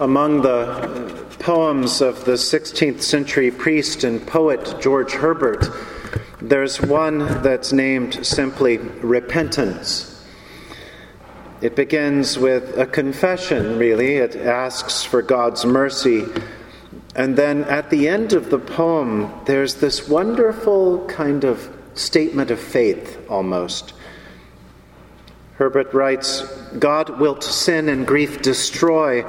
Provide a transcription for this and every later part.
Among the poems of the 16th century priest and poet George Herbert, there's one that's named simply Repentance. It begins with a confession, really. It asks for God's mercy. And then at the end of the poem, there's this wonderful kind of statement of faith almost. Herbert writes God wilt sin and grief destroy,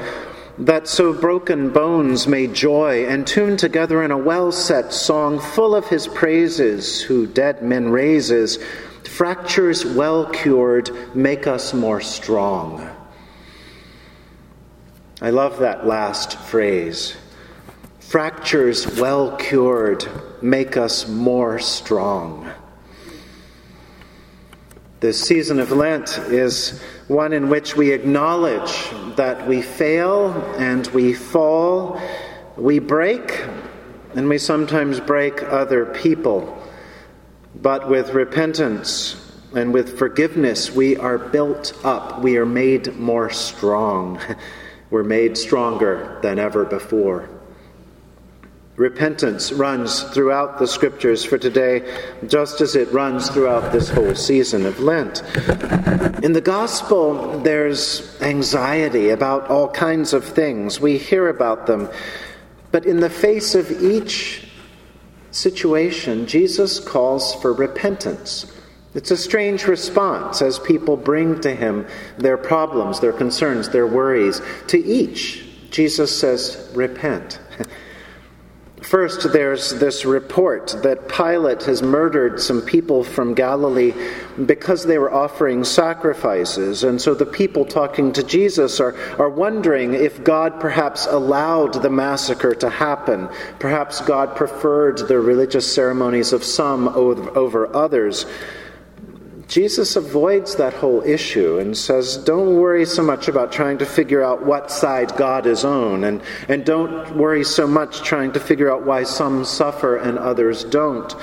that so broken bones may joy and tune together in a well set song full of his praises, who dead men raises. Fractures well cured make us more strong. I love that last phrase. Fractures well cured make us more strong. This season of Lent is one in which we acknowledge that we fail and we fall, we break, and we sometimes break other people. But with repentance and with forgiveness, we are built up, we are made more strong, we're made stronger than ever before. Repentance runs throughout the scriptures for today, just as it runs throughout this whole season of Lent. In the gospel, there's anxiety about all kinds of things. We hear about them. But in the face of each situation, Jesus calls for repentance. It's a strange response as people bring to him their problems, their concerns, their worries. To each, Jesus says, Repent. First, there's this report that Pilate has murdered some people from Galilee because they were offering sacrifices. And so the people talking to Jesus are, are wondering if God perhaps allowed the massacre to happen. Perhaps God preferred the religious ceremonies of some over, over others. Jesus avoids that whole issue and says, don't worry so much about trying to figure out what side God is on, and, and don't worry so much trying to figure out why some suffer and others don't.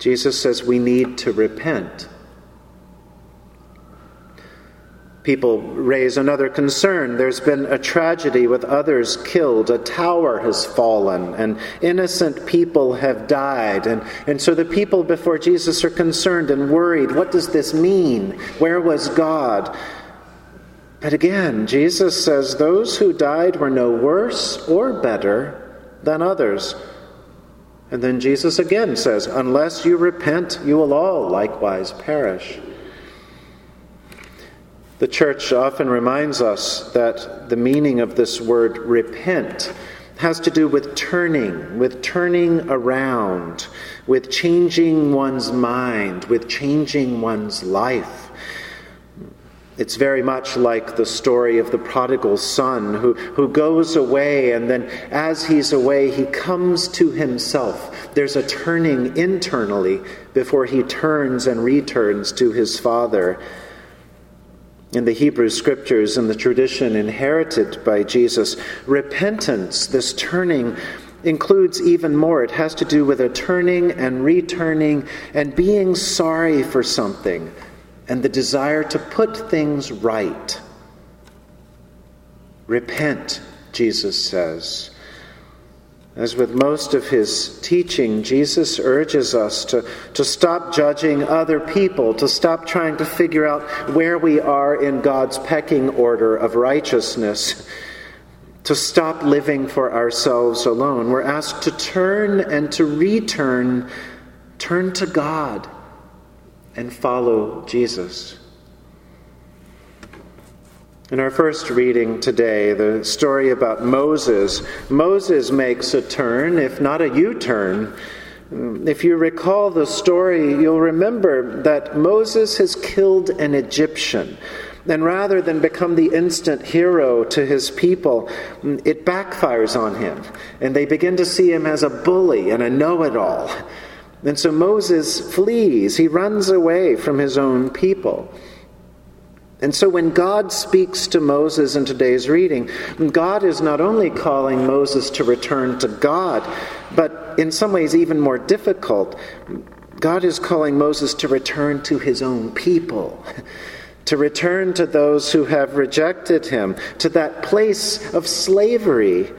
Jesus says we need to repent. People raise another concern. There's been a tragedy with others killed. A tower has fallen, and innocent people have died. And, and so the people before Jesus are concerned and worried. What does this mean? Where was God? But again, Jesus says those who died were no worse or better than others. And then Jesus again says, Unless you repent, you will all likewise perish. The church often reminds us that the meaning of this word repent has to do with turning, with turning around, with changing one's mind, with changing one's life. It's very much like the story of the prodigal son who, who goes away, and then as he's away, he comes to himself. There's a turning internally before he turns and returns to his father in the Hebrew scriptures and the tradition inherited by Jesus, repentance, this turning, includes even more. It has to do with a turning and returning and being sorry for something and the desire to put things right. Repent, Jesus says. As with most of his teaching, Jesus urges us to, to stop judging other people, to stop trying to figure out where we are in God's pecking order of righteousness, to stop living for ourselves alone. We're asked to turn and to return, turn to God and follow Jesus. In our first reading today, the story about Moses, Moses makes a turn, if not a U turn. If you recall the story, you'll remember that Moses has killed an Egyptian. And rather than become the instant hero to his people, it backfires on him. And they begin to see him as a bully and a know it all. And so Moses flees, he runs away from his own people. And so when God speaks to Moses in today's reading, God is not only calling Moses to return to God, but in some ways even more difficult, God is calling Moses to return to his own people, to return to those who have rejected him, to that place of slavery.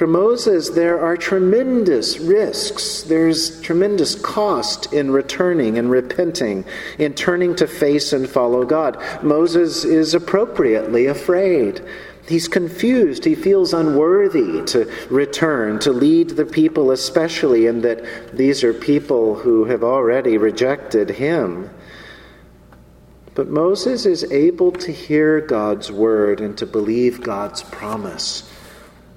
For Moses, there are tremendous risks. There's tremendous cost in returning and repenting, in turning to face and follow God. Moses is appropriately afraid. He's confused. He feels unworthy to return, to lead the people, especially in that these are people who have already rejected him. But Moses is able to hear God's word and to believe God's promise.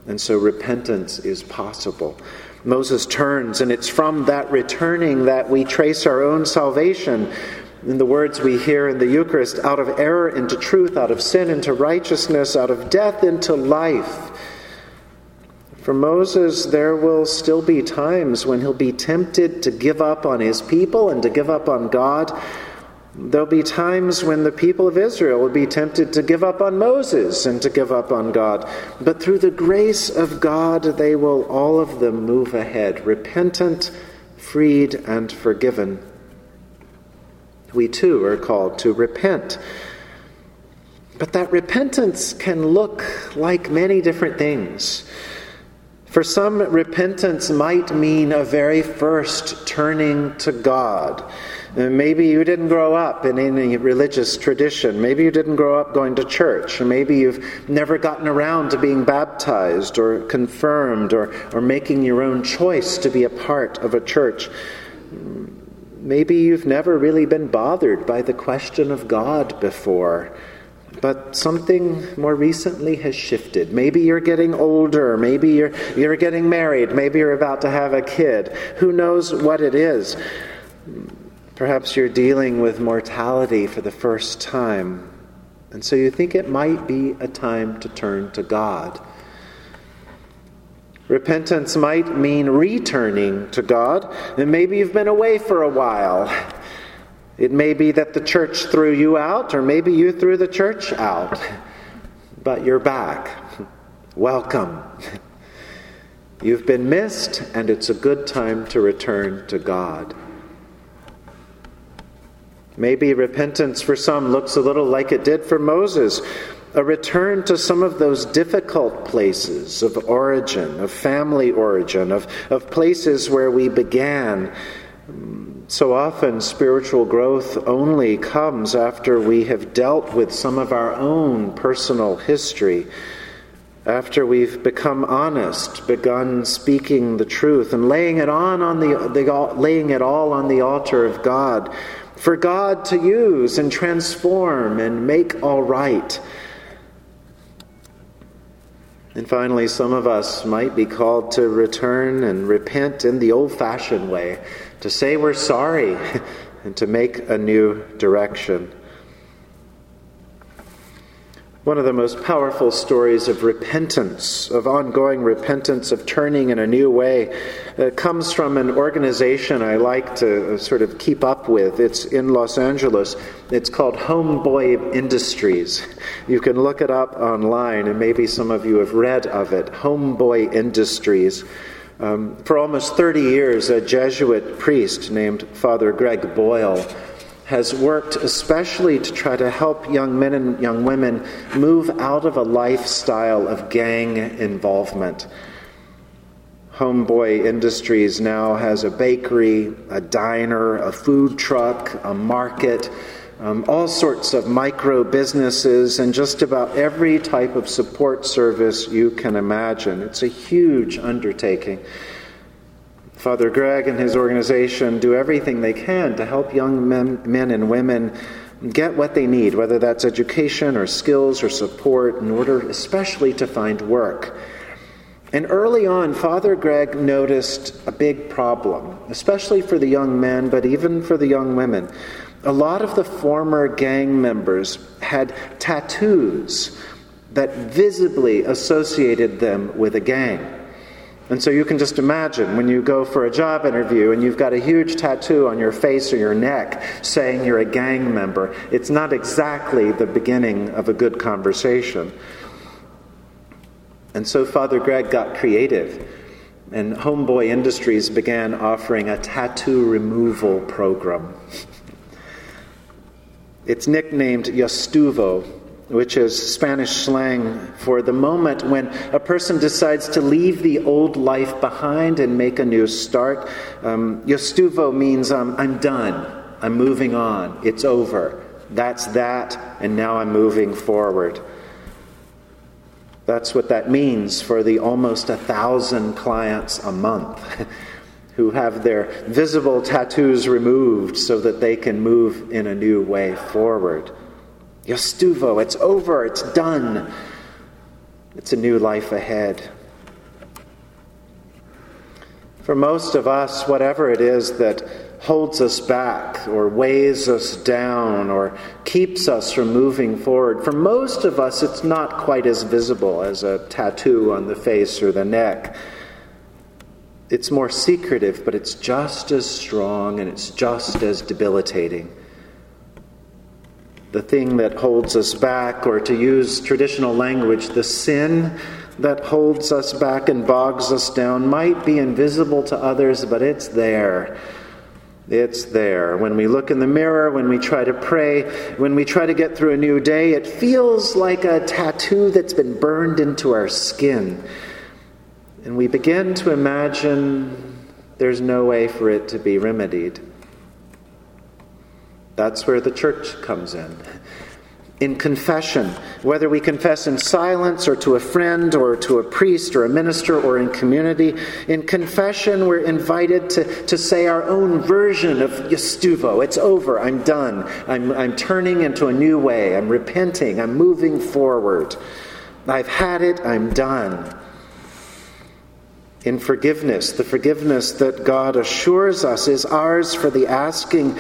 And so repentance is possible. Moses turns, and it's from that returning that we trace our own salvation. In the words we hear in the Eucharist, out of error into truth, out of sin into righteousness, out of death into life. For Moses, there will still be times when he'll be tempted to give up on his people and to give up on God. There'll be times when the people of Israel will be tempted to give up on Moses and to give up on God. But through the grace of God, they will all of them move ahead, repentant, freed, and forgiven. We too are called to repent. But that repentance can look like many different things. For some, repentance might mean a very first turning to God. Maybe you didn't grow up in any religious tradition. Maybe you didn't grow up going to church. Maybe you've never gotten around to being baptized or confirmed or, or making your own choice to be a part of a church. Maybe you've never really been bothered by the question of God before. But something more recently has shifted. Maybe you're getting older. Maybe you're, you're getting married. Maybe you're about to have a kid. Who knows what it is? Perhaps you're dealing with mortality for the first time, and so you think it might be a time to turn to God. Repentance might mean returning to God, and maybe you've been away for a while. It may be that the church threw you out, or maybe you threw the church out, but you're back. Welcome. You've been missed, and it's a good time to return to God. Maybe repentance for some looks a little like it did for Moses a return to some of those difficult places of origin, of family origin, of, of places where we began. So often, spiritual growth only comes after we have dealt with some of our own personal history, after we've become honest, begun speaking the truth, and laying it on on the, the laying it all on the altar of God for God to use and transform and make all right. And finally, some of us might be called to return and repent in the old fashioned way, to say we're sorry and to make a new direction. One of the most powerful stories of repentance, of ongoing repentance, of turning in a new way, uh, comes from an organization I like to uh, sort of keep up with. It's in Los Angeles. It's called Homeboy Industries. You can look it up online, and maybe some of you have read of it. Homeboy Industries. Um, for almost 30 years, a Jesuit priest named Father Greg Boyle has worked especially to try to help young men and young women move out of a lifestyle of gang involvement. Homeboy Industries now has a bakery, a diner, a food truck, a market, um, all sorts of micro businesses, and just about every type of support service you can imagine. It's a huge undertaking. Father Greg and his organization do everything they can to help young men, men and women get what they need, whether that's education or skills or support, in order especially to find work. And early on, Father Greg noticed a big problem, especially for the young men, but even for the young women. A lot of the former gang members had tattoos that visibly associated them with a gang. And so you can just imagine when you go for a job interview and you've got a huge tattoo on your face or your neck saying you're a gang member, it's not exactly the beginning of a good conversation. And so Father Greg got creative, and Homeboy Industries began offering a tattoo removal program. It's nicknamed Ya Estuvo, which is Spanish slang for the moment when a person decides to leave the old life behind and make a new start. Um, Ya Estuvo means um, I'm done, I'm moving on, it's over. That's that, and now I'm moving forward. That's what that means for the almost a thousand clients a month who have their visible tattoos removed so that they can move in a new way forward. Ya Estuvo, it's over, it's done. It's a new life ahead. For most of us, whatever it is that holds us back or weighs us down or keeps us from moving forward, for most of us, it's not quite as visible as a tattoo on the face or the neck. It's more secretive, but it's just as strong and it's just as debilitating the thing that holds us back, or to use traditional language, the sin that holds us back and bogs us down, might be invisible to others, but it's there. It's there. When we look in the mirror, when we try to pray, when we try to get through a new day, it feels like a tattoo that's been burned into our skin. And we begin to imagine there's no way for it to be remedied. That's where the church comes in. In confession, whether we confess in silence or to a friend or to a priest or a minister or in community, in confession we're invited to, to say our own version of Ya Estuvo. It's over. I'm done. I'm, I'm turning into a new way. I'm repenting. I'm moving forward. I've had it. I'm done in forgiveness. The forgiveness that God assures us is ours for the asking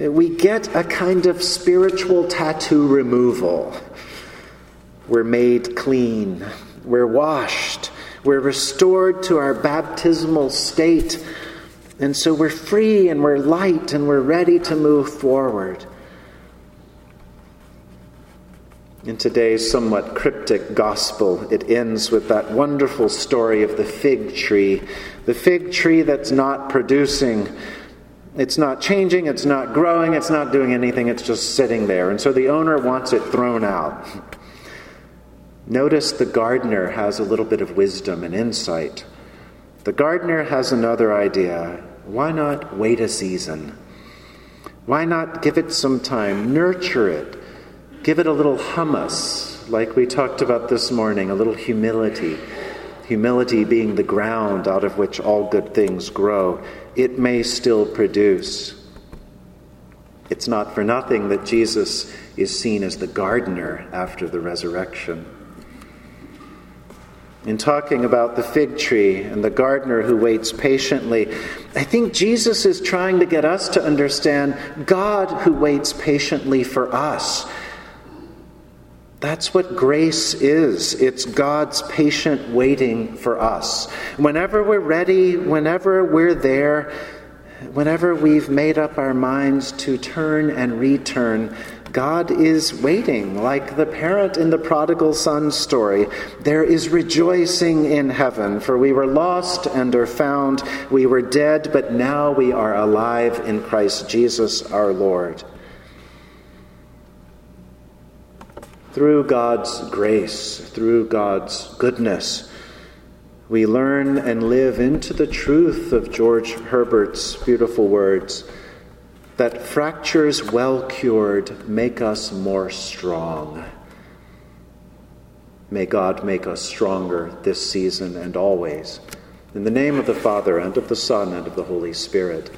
we get a kind of spiritual tattoo removal. We're made clean, we're washed, we're restored to our baptismal state, and so we're free and we're light and we're ready to move forward. In today's somewhat cryptic gospel, it ends with that wonderful story of the fig tree. The fig tree that's not producing it's not changing, it's not growing, it's not doing anything, it's just sitting there. And so the owner wants it thrown out. Notice the gardener has a little bit of wisdom and insight. The gardener has another idea. Why not wait a season? Why not give it some time, nurture it, give it a little humus, like we talked about this morning, a little humility. Humility being the ground out of which all good things grow it may still produce. It's not for nothing that Jesus is seen as the gardener after the resurrection. In talking about the fig tree and the gardener who waits patiently, I think Jesus is trying to get us to understand God who waits patiently for us. That's what grace is. It's God's patient waiting for us. Whenever we're ready, whenever we're there, whenever we've made up our minds to turn and return, God is waiting, like the parent in the prodigal son story. There is rejoicing in heaven, for we were lost and are found. We were dead, but now we are alive in Christ Jesus our Lord. Through God's grace, through God's goodness, we learn and live into the truth of George Herbert's beautiful words that fractures well cured make us more strong. May God make us stronger this season and always. In the name of the Father, and of the Son, and of the Holy Spirit.